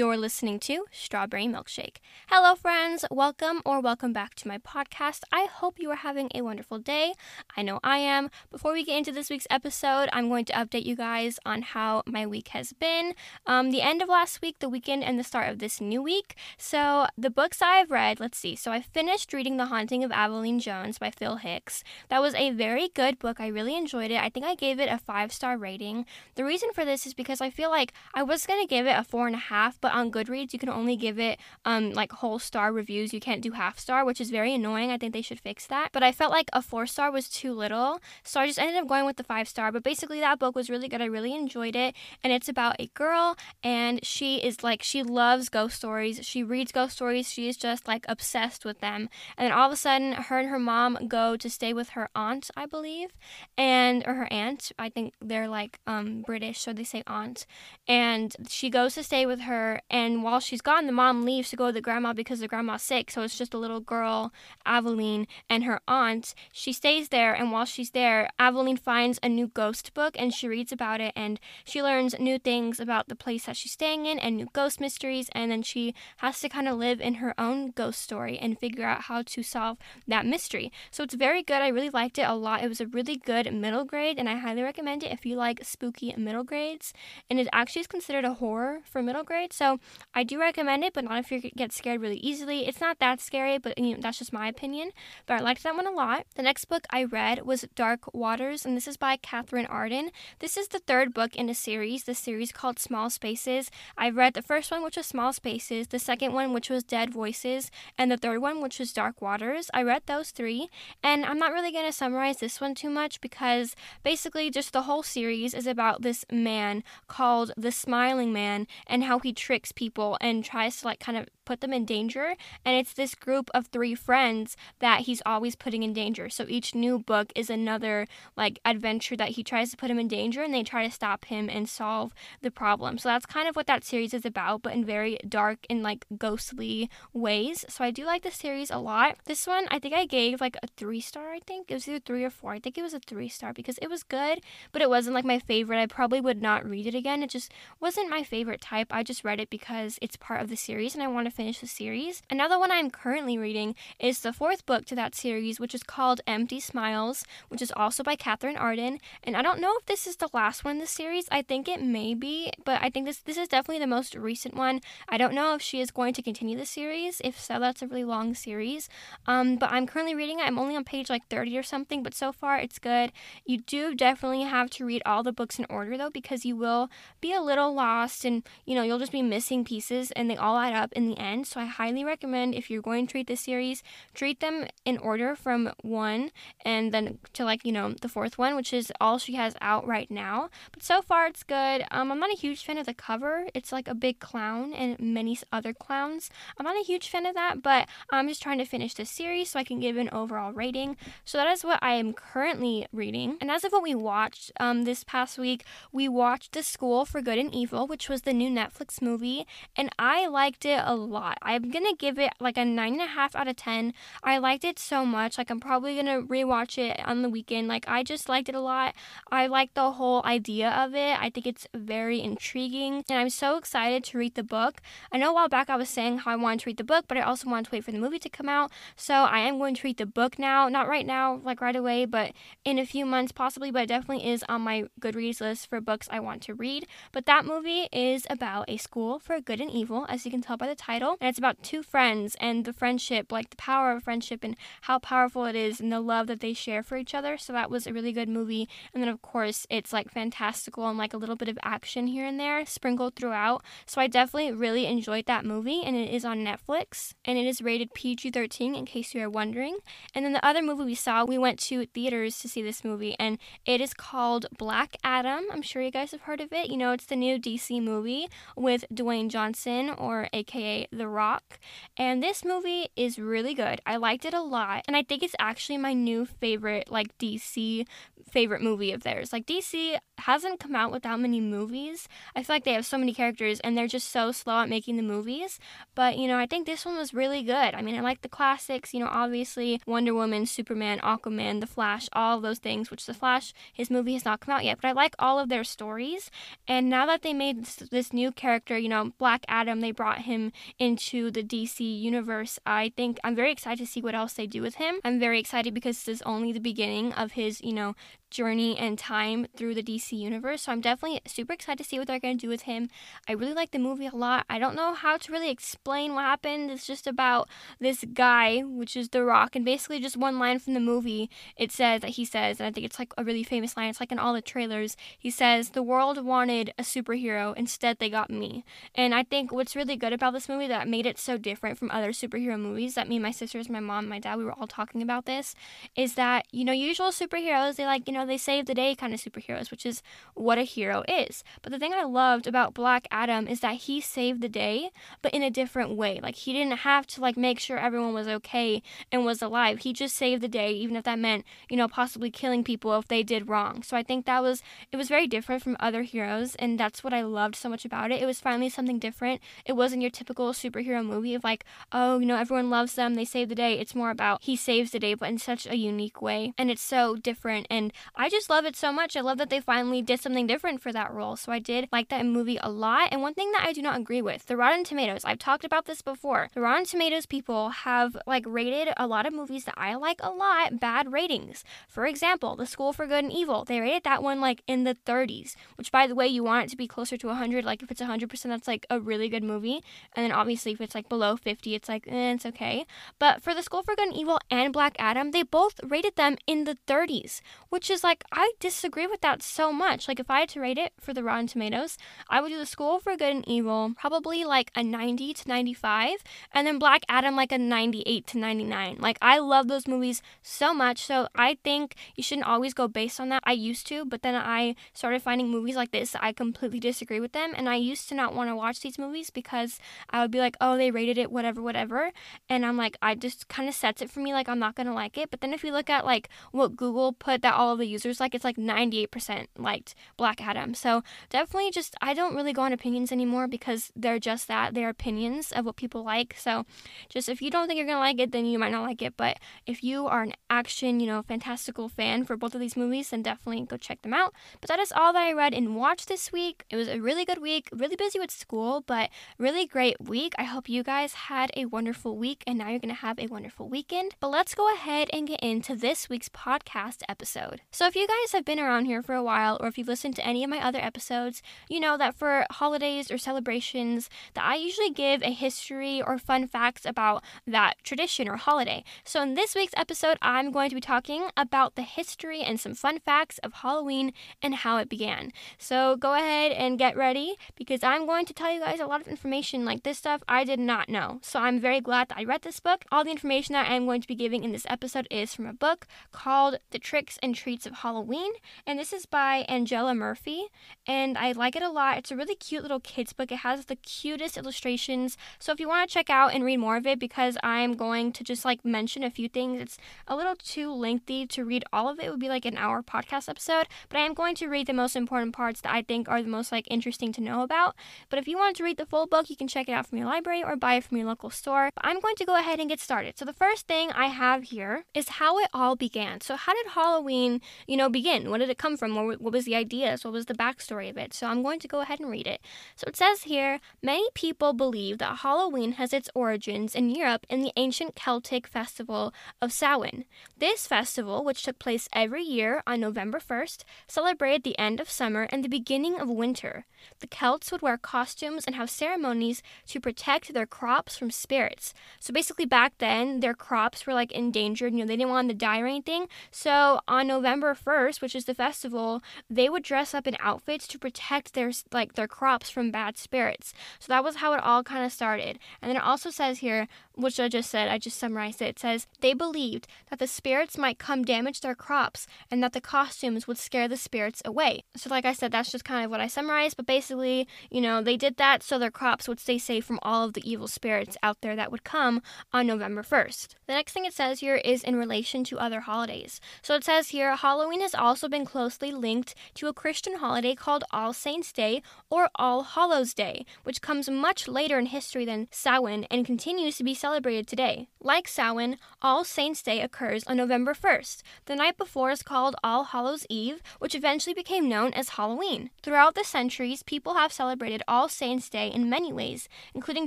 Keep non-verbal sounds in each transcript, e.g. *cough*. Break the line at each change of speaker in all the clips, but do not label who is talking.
You're listening to Strawberry Milkshake. Hello, friends. Welcome or welcome back to my podcast. I hope you are having a wonderful day. I know I am. Before we get into this week's episode, I'm going to update you guys on how my week has been. Um, the end of last week, the weekend, and the start of this new week. So, the books I've read, let's see. So, I finished reading The Haunting of Aveline Jones by Phil Hickes. That was a very good book. I really enjoyed it. I think I gave it a five star rating. The reason for this is because I feel like I was going to give it a four and a half but on Goodreads you can only give it um like whole star reviews. You can't do half star, which is very annoying. I think they should fix that. But I felt like a four star was too little, so I just ended up going with the five star. But basically that book was really good. I really enjoyed it, and it's about a girl and she is like she loves ghost stories. She reads ghost stories. She is just like obsessed with them. And then all of a sudden, her and her mom go to stay with her aunt, I believe, and or her aunt. I think they're like um British, so they say aunt. And she goes to stay with her and while she's gone, the mom leaves to go to the grandma because the grandma's sick. So it's just a little girl, Aveline, and her aunt. She stays there, and while she's there, Aveline finds a new ghost book and she reads about it and she learns new things about the place that she's staying in and new ghost mysteries. And then she has to kind of live in her own ghost story and figure out how to solve that mystery. So it's very good. I really liked it a lot. It was a really good middle grade, and I highly recommend it if you like spooky middle grades. And it actually is considered a horror for middle grades. So I do recommend it, but not if you get scared really easily. It's not that scary, but you know, that's just my opinion. But I liked that one a lot. The next book I read was Dark Waters, and this is by Katherine Arden. This is the third book in a series, the series called Small Spaces. I read the first one, which was Small Spaces, the second one, which was Dead Voices, and the third one, which was Dark Waters. I read those three, and I'm not really going to summarize this one too much because basically just the whole series is about this man called the Smiling Man and how he tricks people and tries to like kind of put them in danger. And it's this group of three friends that he's always putting in danger. So each new book is another like adventure that he tries to put him in danger and they try to stop him and solve the problem. So that's kind of what that series is about, but in very dark and like ghostly ways. So I do like the series a lot. This one I think I gave like a three star, I think. It was either three or four. I think it was a three star because it was good, but it wasn't like my favorite. I probably would not read it again. It just wasn't my favorite type. I just read it because it's part of the series and I want to finish the series. Another one I'm currently reading is the fourth book to that series, which is called Empty Smiles, which is also by Katherine Arden. And I don't know if this is the last one in the series. I think it may be, but I think this this is definitely the most recent one. I don't know if she is going to continue the series. If so, that's a really long series. Um, but I'm currently reading it. I'm only on page like 30 or something, but so far it's good. You do definitely have to read all the books in order though, because you will be a little lost and you know you'll just be missing pieces and they all add up in the end. So I highly recommend if you're going to treat this series, treat them in order from one and then to like, you know, the fourth one, which is all she has out right now. But so far it's good. Um, I'm not a huge fan of the cover. It's like a big clown and many other clowns. I'm not a huge fan of that, but I'm just trying to finish this series so I can give an overall rating. So that is what I am currently reading. And as of what we watched um, this past week, we watched The School for Good and Evil, which was the new Netflix movie, and I liked it a lot. I'm gonna give it like a nine and a half out of ten. I liked it so much. Like I'm probably gonna rewatch it on the weekend. Like I just liked it a lot. I like the whole idea of it. I think it's very intriguing, and I'm so excited to read the book. I know a while back I was saying how I wanted to read the book, but I also wanted to wait for the movie to come out. So I am going to read the book now. Not right now, like right away, but in a few months possibly. But it definitely is on my Goodreads list for books I want to read. But that movie is about a school for good and evil, as you can tell by the title, and it's about two friends and the friendship, like the power of friendship and how powerful it is and the love that they share for each other. So that was a really good movie. And then, of course, it's like fantastical and like a little bit of action here and there sprinkled throughout. So I definitely really enjoyed that movie, and it is on Netflix and it is rated PG 13 in case you are wondering. And then the other movie we saw, we went to theaters to see this movie, and it is called Black Adam. I'm sure you guys have heard of it. You know, it's the new DC movie with Dwayne Johnson, or aka The Rock. And this movie is really good. I liked it a lot. And I think it's actually my new favorite, like, DC favorite movie of theirs. Like, DC hasn't come out with that many movies. I feel like they have so many characters and they're just so slow at making the movies. But, you know, I think this one was really good. I mean, I like the classics, you know, obviously Wonder Woman, Superman, Aquaman, The Flash, all those things, which The Flash, his movie has not come out yet. But I like all of their stories. And now that they made this, this new character, you know, Black Adam, they brought him into the DC universe. I think I'm very excited to see what else they do with him. I'm very excited because this is only the beginning of his, you know, journey and time through the DC universe. So I'm definitely super excited to see what they're going to do with him. I really like the movie a lot. I don't know how to really explain what happened. It's just about this guy, which is The Rock, and basically just one line from the movie. It says that he says, and I think it's like a really famous line. It's like in all the trailers. He says, "The world wanted a superhero. Instead, they got me." And I think what's really good about this movie that made it so different from other superhero movies that me, my sisters, my mom, my dad, we were all talking about this, is that you know usual superheroes they like you know know, they save the day kind of superheroes, which is what a hero is. But the thing I loved about Black Adam is that he saved the day, but in a different way. Like he didn't have to like make sure everyone was okay and was alive. He just saved the day, even if that meant, you know, possibly killing people if they did wrong. So I think that was it was very different from other heroes, and that's what I loved so much about it. It was finally something different. It wasn't your typical superhero movie of like, oh, you know, everyone loves them, they save the day. It's more about he saves the day, but in such a unique way. And it's so different. And I just love it so much. I love that they finally did something different for that role. So I did like that movie a lot. And one thing that I do not agree with the Rotten Tomatoes, I've talked about this before. The Rotten Tomatoes people have like rated a lot of movies that I like a lot bad ratings. For example, The School for Good and Evil, they rated that one like in the 30s, which by the way, you want it to be closer to 100. Like if it's 100%, that's like a really good movie. And then obviously if it's like below 50, it's like, eh, it's okay. But for The School for Good and Evil and Black Adam, they both rated them in the 30s, which is like I disagree with that so much. Like if I had to rate it for the Rotten Tomatoes, I would do The School for Good and Evil probably like a 90 to 95, and then Black Adam like a 98 to 99. Like I love those movies so much, so I think you shouldn't always go based on that. I used to, but then I started finding movies like this I completely disagree with them, and I used to not want to watch these movies because I would be like, oh, they rated it whatever, whatever, and I'm like, I just kind of sets it for me like I'm not gonna like it. But then if you look at like what Google put that all of the users like, it's like 98% liked Black Adam. So definitely just, I don't really go on opinions anymore because they're just that. They're opinions of what people like. So just if you don't think you're going to like it, then you might not like it. But if you are an action, you know, fantastical fan for both of these movies, then definitely go check them out. But that is all that I read and watched this week. It was a really good week, really busy with school, but really great week. I hope you guys had a wonderful week and now you're going to have a wonderful weekend. But let's go ahead and get into this week's podcast episode. So if you guys have been around here for a while, or if you've listened to any of my other episodes, you know that for holidays or celebrations, that I usually give a history or fun facts about that tradition or holiday. So in this week's episode, I'm going to be talking about the history and some fun facts of Halloween and how it began. So go ahead and get ready because I'm going to tell you guys a lot of information like this stuff I did not know. So I'm very glad that I read this book. All the information that I am going to be giving in this episode is from a book called The Tricks and Treats of Halloween, and this is by Angela Murphy, and I like it a lot. It's a really cute little kids book. It has the cutest illustrations. So if you want to check out and read more of it, because I'm going to just like mention a few things, it's a little too lengthy to read all of it. It would be like an hour podcast episode, but I am going to read the most important parts that I think are the most like interesting to know about. But if you want to read the full book, you can check it out from your library or buy it from your local store. But I'm going to go ahead and get started. So the first thing I have here is how it all began. So how did Halloween, you know, begin? What did it come from? What, what was the ideas? What was the backstory of it? So I'm going to go ahead and read it. So it says here many people believe that Halloween has its origins in Europe in the ancient Celtic festival of Samhain. This festival, which took place every year on November 1st, celebrated the end of summer and the beginning of winter. The Celts would wear costumes and have ceremonies to protect their crops from spirits. So basically, back then, their crops were like endangered. You know, they didn't want them to die or anything. So on November 1st, which is the festival, they would dress up in outfits to protect their like their crops from bad spirits. So that was how it all kind of started. And then it also says here which I just said, I just summarized it. It says they believed that the spirits might come damage their crops and that the costumes would scare the spirits away. So, like I said, that's just kind of what I summarized. But basically, you know, they did that so their crops would stay safe from all of the evil spirits out there that would come on November 1st. The next thing it says here is in relation to other holidays. So it says here Halloween has also been closely linked to a Christian holiday called All Saints' Day or All Hallows' Day, which comes much later in history than Samhain and continues to be celebrated today. Like Samhain, All Saints' Day occurs on November 1st. The night before is called All Hallows' Eve, which eventually became known as Halloween. Throughout the centuries, people have celebrated All Saints' Day in many ways, including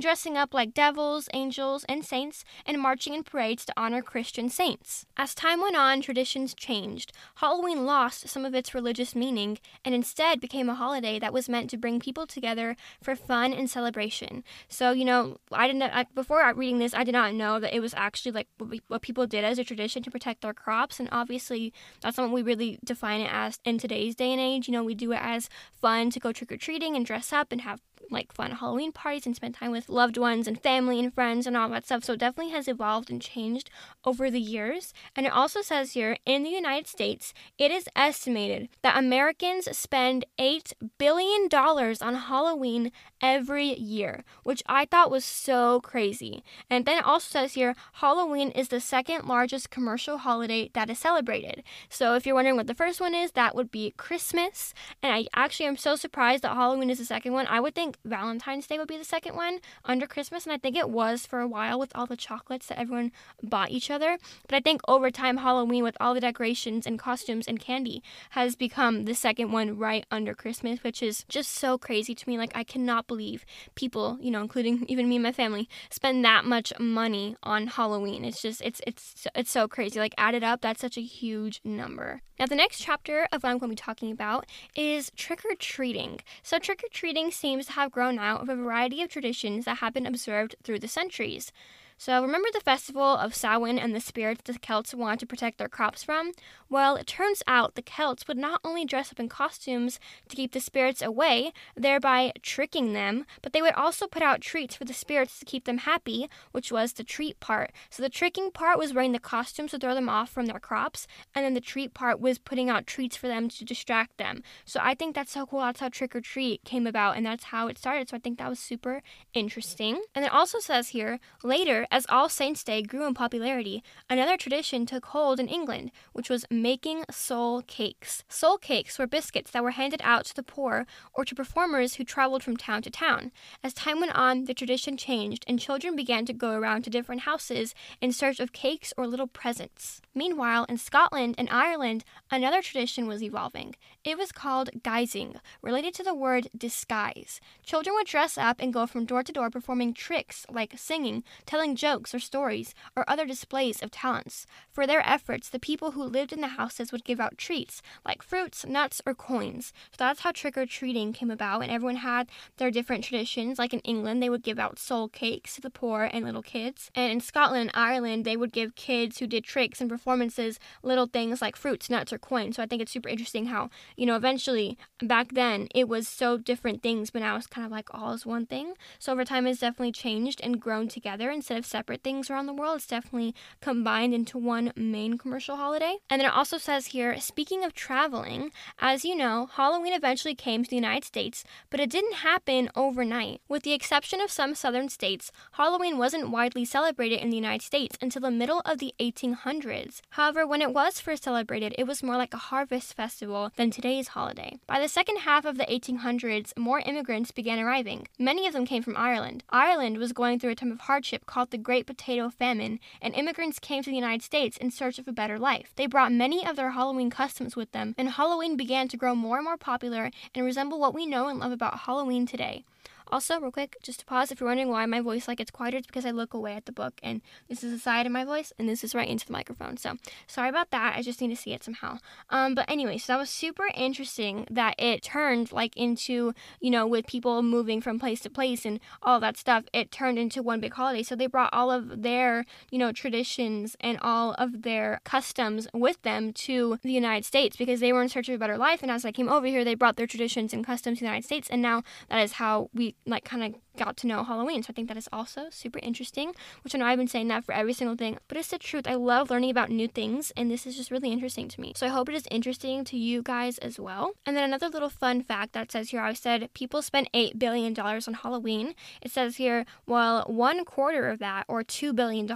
dressing up like devils, angels, and saints, and marching in parades to honor Christian saints. As time went on, traditions changed. Halloween lost some of its religious meaning and instead became a holiday that was meant to bring people together for fun and celebration. So, you know, I didn't, I, before reading this, I did not know that it was actually like what people did as a tradition to protect their crops. And obviously, that's not what we really define it as in today's day and age. You know, we do it as fun to go trick or treating and dress up and have like fun Halloween parties and spend time with loved ones and family and friends and all that stuff. So it definitely has evolved and changed over the years. And it also says here in the United States, it is estimated that Americans spend $8 billion on Halloween every year, which I thought was so crazy. And then it also says here Halloween is the second largest commercial holiday that is celebrated. So if you're wondering what the first one is, that would be Christmas. And I actually am so surprised that Halloween is the second one. I would think think Valentine's Day would be the second one under Christmas, and I think it was for a while with all the chocolates that everyone bought each other. But I think over time, Halloween, with all the decorations and costumes and candy, has become the second one right under Christmas, which is just so crazy to me. Like, I cannot believe people, you know, including *laughs* even me and my family, spend that much money on Halloween. It's just, it's, it's, it's so crazy. Like, added up, that's such a huge number. Now, the next chapter of what I'm going to be talking about is trick or treating. So, trick or treating seems to have grown out of a variety of traditions that have been observed through the centuries. So, remember the festival of Samhain and the spirits the Celts wanted to protect their crops from? Well, it turns out the Celts would not only dress up in costumes to keep the spirits away, thereby tricking them, but they would also put out treats for the spirits to keep them happy, which was the treat part. So, the tricking part was wearing the costumes to throw them off from their crops, and then the treat part was putting out treats for them to distract them. So, I think that's so cool. That's how trick or treat came about, and that's how it started. So, I think that was super interesting. And it also says here later, as All Saints' Day grew in popularity, another tradition took hold in England, which was making soul cakes. Soul cakes were biscuits that were handed out to the poor or to performers who traveled from town to town. As time went on, the tradition changed, and children began to go around to different houses in search of cakes or little presents. Meanwhile, in Scotland and Ireland, another tradition was evolving. It was called guising, related to the word disguise. Children would dress up and go from door to door performing tricks like singing, telling jokes or stories, or other displays of talents. For their efforts, the people who lived in the houses would give out treats, like fruits, nuts, or coins. So that's how trick or treating came about, and everyone had their different traditions. Like in England, they would give out soul cakes to the poor and little kids. And in Scotland and Ireland, they would give kids who did tricks and performances little things like fruits, nuts, or coins. So I think it's super interesting how, you know, eventually back then it was so different things, but now it's kind of like all is one thing. So over time, it's definitely changed and grown together instead of separate things around the world. It's definitely combined into one main commercial holiday. And then it also says here speaking of traveling, as you know, Halloween eventually came to the United States, but it didn't happen overnight. With the exception of some southern states, Halloween wasn't widely celebrated in the United States until the middle of the 1800s. However, when it was first celebrated, it was more like a harvest festival than today's holiday. By the second half of the 1800s, more immigrants began arriving. Many of them came from Ireland. Ireland was going through a time of hardship called the Great Potato Famine, and immigrants came to the United States in search of a better life. They brought many of their Halloween customs with them, and Halloween began to grow more and more popular and resemble what we know and love about Halloween today. Also, real quick, just to pause, if you're wondering why my voice like gets quieter, it's because I look away at the book, and this is the side of my voice, and this is right into the microphone. So sorry about that. I just need to see it somehow. Um, but anyway, so that was super interesting that it turned like into you know with people moving from place to place and all that stuff. It turned into one big holiday. So they brought all of their you know traditions and all of their customs with them to the United States because they were in search of a better life. And as I came over here, they brought their traditions and customs to the United States, and now that is how we like kind of got to know Halloween. So I think that is also super interesting, which I know I've been saying that for every single thing, but it's the truth. I love learning about new things, and this is just really interesting to me. So I hope it is interesting to you guys as well. And then another little fun fact that says here I said people spend $8 billion on Halloween. It says here, well, one quarter of that, or $2 billion,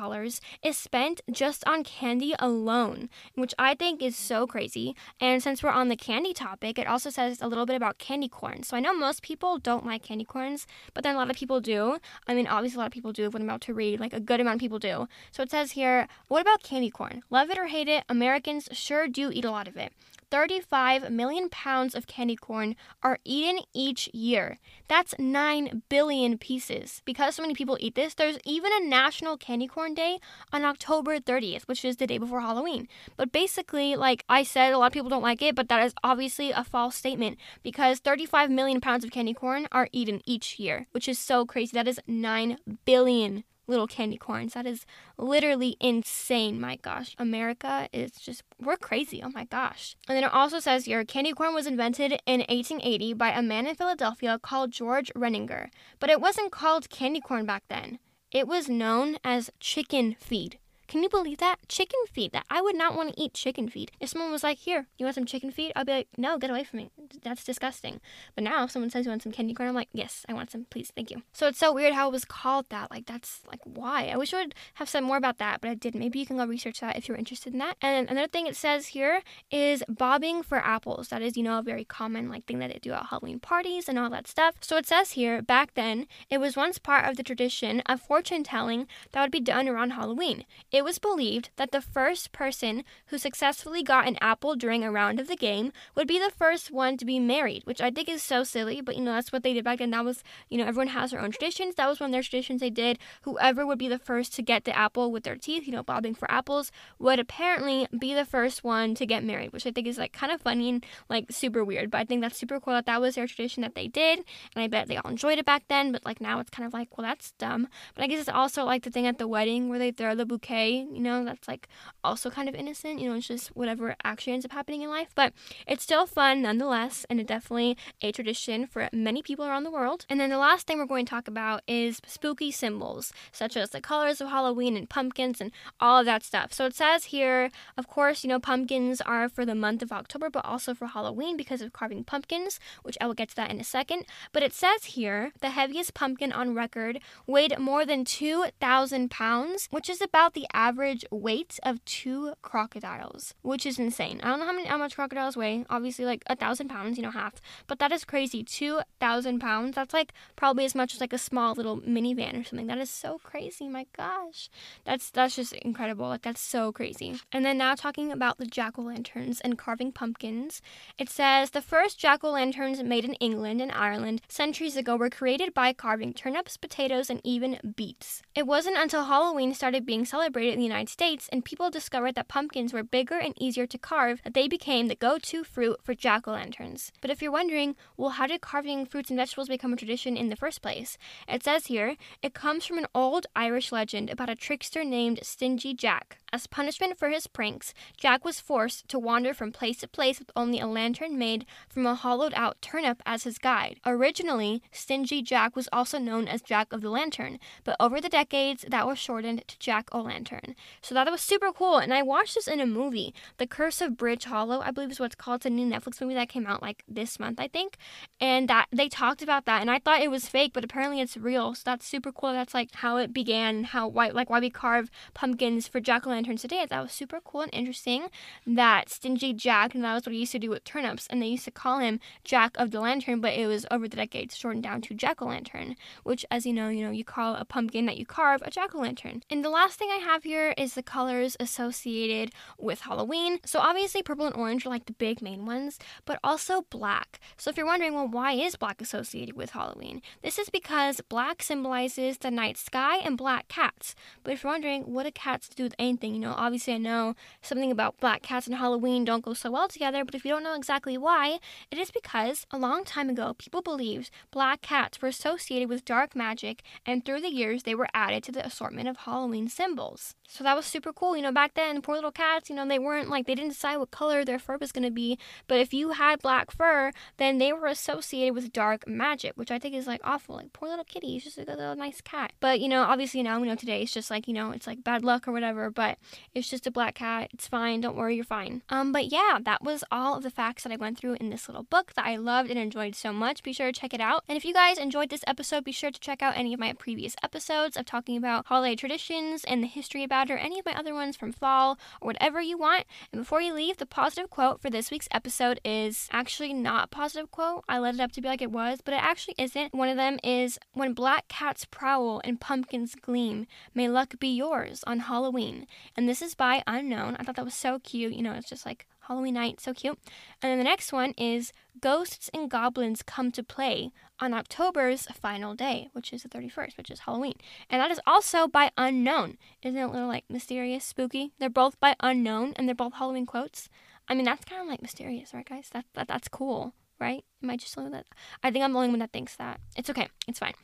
is spent just on candy alone, which I think is so crazy. And since we're on the candy topic, it also says a little bit about candy corn. So I know most people don't like candy corns, but then a lot of people do. I mean, obviously, a lot of people do. What I'm about to read, like a good amount of people do. So it says here, what about candy corn? Love it or hate it, Americans sure do eat a lot of it. 35 million pounds of candy corn are eaten each year. That's 9 billion pieces. Because so many people eat this, there's even a National Candy Corn Day on October 30th, which is the day before Halloween. But basically, like I said, a lot of people don't like it, but that is obviously a false statement because 35 million pounds of candy corn are eaten each year, which is so crazy. That is 9 billion little candy corns. That is literally insane. My gosh. America is just, we're crazy. Oh my gosh. And then it also says here candy corn was invented in 1880 by a man in Philadelphia called George Renninger. But it wasn't called candy corn back then, it was known as chicken feed. Can you believe that? Chicken feet. That I would not want to eat chicken feet. If someone was like, "Here, you want some chicken feet?" I'd be like, "No, get away from me. That's disgusting." But now, if someone says you want some candy corn, I'm like, "Yes, I want some. Please, thank you." So it's so weird how it was called that. Like that's like why. I wish I would have said more about that, but I didn't. Maybe you can go research that if you're interested in that. And another thing it says here is bobbing for apples. That is, you know, a very common like thing that they do at Halloween parties and all that stuff. So it says here, back then, it was once part of the tradition of fortune telling that would be done around Halloween. It was believed that the first person who successfully got an apple during a round of the game would be the first one to be married, which I think is so silly, but you know, that's what they did back then. That was, you know, everyone has their own traditions. That was one of their traditions they did. Whoever would be the first to get the apple with their teeth, you know, bobbing for apples, would apparently be the first one to get married, which I think is like kind of funny and like super weird. But I think that's super cool that that was their tradition that they did. And I bet they all enjoyed it back then, but like now it's kind of like, well, that's dumb. But I guess it's also like the thing at the wedding where they throw the bouquet, you know that's like also kind of innocent. You know, it's just whatever actually ends up happening in life. But it's still fun nonetheless, and it's definitely a tradition for many people around the world. And then the last thing we're going to talk about is spooky symbols, such as the colors of Halloween and pumpkins and all of that stuff. So it says here, of course, you know, pumpkins are for the month of October, but also for Halloween because of carving pumpkins, which I will get to that in a second. But it says here the heaviest pumpkin on record weighed more than 2,000 pounds, which is about the average weight of two crocodiles, which is insane. I don't know how many how much crocodiles weigh. Obviously, like a thousand pounds, you know, half. But that is crazy. Two thousand pounds. That's like probably as much as like a small little minivan or something. That is so crazy. My gosh, that's that's just incredible. Like that's so crazy. And then now talking about the jack o' lanterns and carving pumpkins, it says the first jack o' lanterns made in England and Ireland centuries ago were created by carving turnips, potatoes, and even beets. It wasn't until Halloween started being celebrated in the United States and people discovered that pumpkins were bigger and easier to carve that they became the go-to fruit for jack-o'-lanterns. But if you're wondering, well, how did carving fruits and vegetables become a tradition in the first place? It says here, it comes from an old Irish legend about a trickster named Stingy Jack. As punishment for his pranks, Jack was forced to wander from place to place with only a lantern made from a hollowed out turnip as his guide. Originally, Stingy Jack was also known as Jack of the Lantern, but over the decades, that was shortened to Jack o' Lantern. So that was super cool, and I watched this in a movie, The Curse of Bridge Hollow, I believe is what it's called. It's a new Netflix movie that came out like this month, I think, and that they talked about that, and I thought it was fake, but apparently it's real. So that's super cool. That's like how it began, how why like why we carve pumpkins for Jack o' lanterns today. That was super cool and interesting. That Stingy Jack, and that was what he used to do with turnips, and they used to call him Jack of the Lantern, but it was over the decades shortened down to Jack o' Lantern, which, as you know, you know you call a pumpkin that you carve a Jack o' Lantern. And the last thing I have here is the colors associated with Halloween. So obviously, purple and orange are like the big main ones, but also black. So if you're wondering, well, why is black associated with Halloween? This is because black symbolizes the night sky and black cats. But if you're wondering, what do cats do with anything? You know, obviously I know something about black cats and Halloween don't go so well together, but if you don't know exactly why, it is because a long time ago people believed black cats were associated with dark magic, and through the years they were added to the assortment of Halloween symbols. So that was super cool. You know, back then, poor little cats, you know, they weren't like, they didn't decide what color their fur was going to be. But if you had black fur, then they were associated with dark magic, which I think is like awful. Like, poor little kitty, he's just a little nice cat. But, you know, obviously now we know today it's just like, you know, it's like bad luck or whatever, but it's just a black cat. It's fine. Don't worry, you're fine. Um, but yeah, that was all of the facts that I went through in this little book that I loved and enjoyed so much. Be sure to check it out. And if you guys enjoyed this episode, be sure to check out any of my previous episodes of talking about holiday traditions and the history about it, or any of my other ones from fall or whatever you want. And before you leave, the positive quote for this week's episode is actually not a positive quote. I let it up to be like it was, but it actually isn't. One of them is When black cats prowl and pumpkins gleam, may luck be yours on Halloween. And this is by Unknown. I thought that was so cute. You know, it's just like Halloween night, so cute. And then the next one is Ghosts and Goblins Come to Play on October's final day, which is the 31st, which is Halloween. And that is also by Unknown. Isn't it little like mysterious, spooky? They're both by Unknown and they're both Halloween quotes. I mean, that's kind of like mysterious, right, guys? That, that That's cool right? Am I just the only that? I think I'm the only one that thinks that. It's okay. It's fine.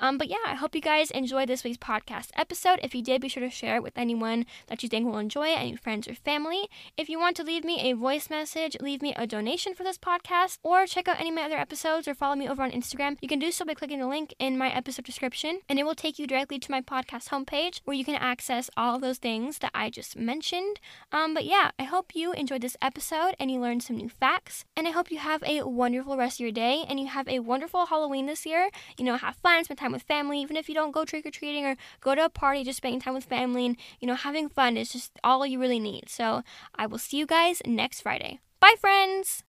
Um, but yeah, I hope you guys enjoyed this week's podcast episode. If you did, be sure to share it with anyone that you think will enjoy it, any friends or family. If you want to leave me a voice message, leave me a donation for this podcast, or check out any of my other episodes or follow me over on Instagram, you can do so by clicking the link in my episode description, and it will take you directly to my podcast homepage where you can access all of those things that I just mentioned. Um, but yeah, I hope you enjoyed this episode and you learned some new facts, and I hope you have a wonderful rest of your day and you have a wonderful Halloween this year. You know, have fun, spend time with family, even if you don't go trick or treating or go to a party, just spending time with family and, you know, having fun is just all you really need. So I will see you guys next Friday. Bye, friends!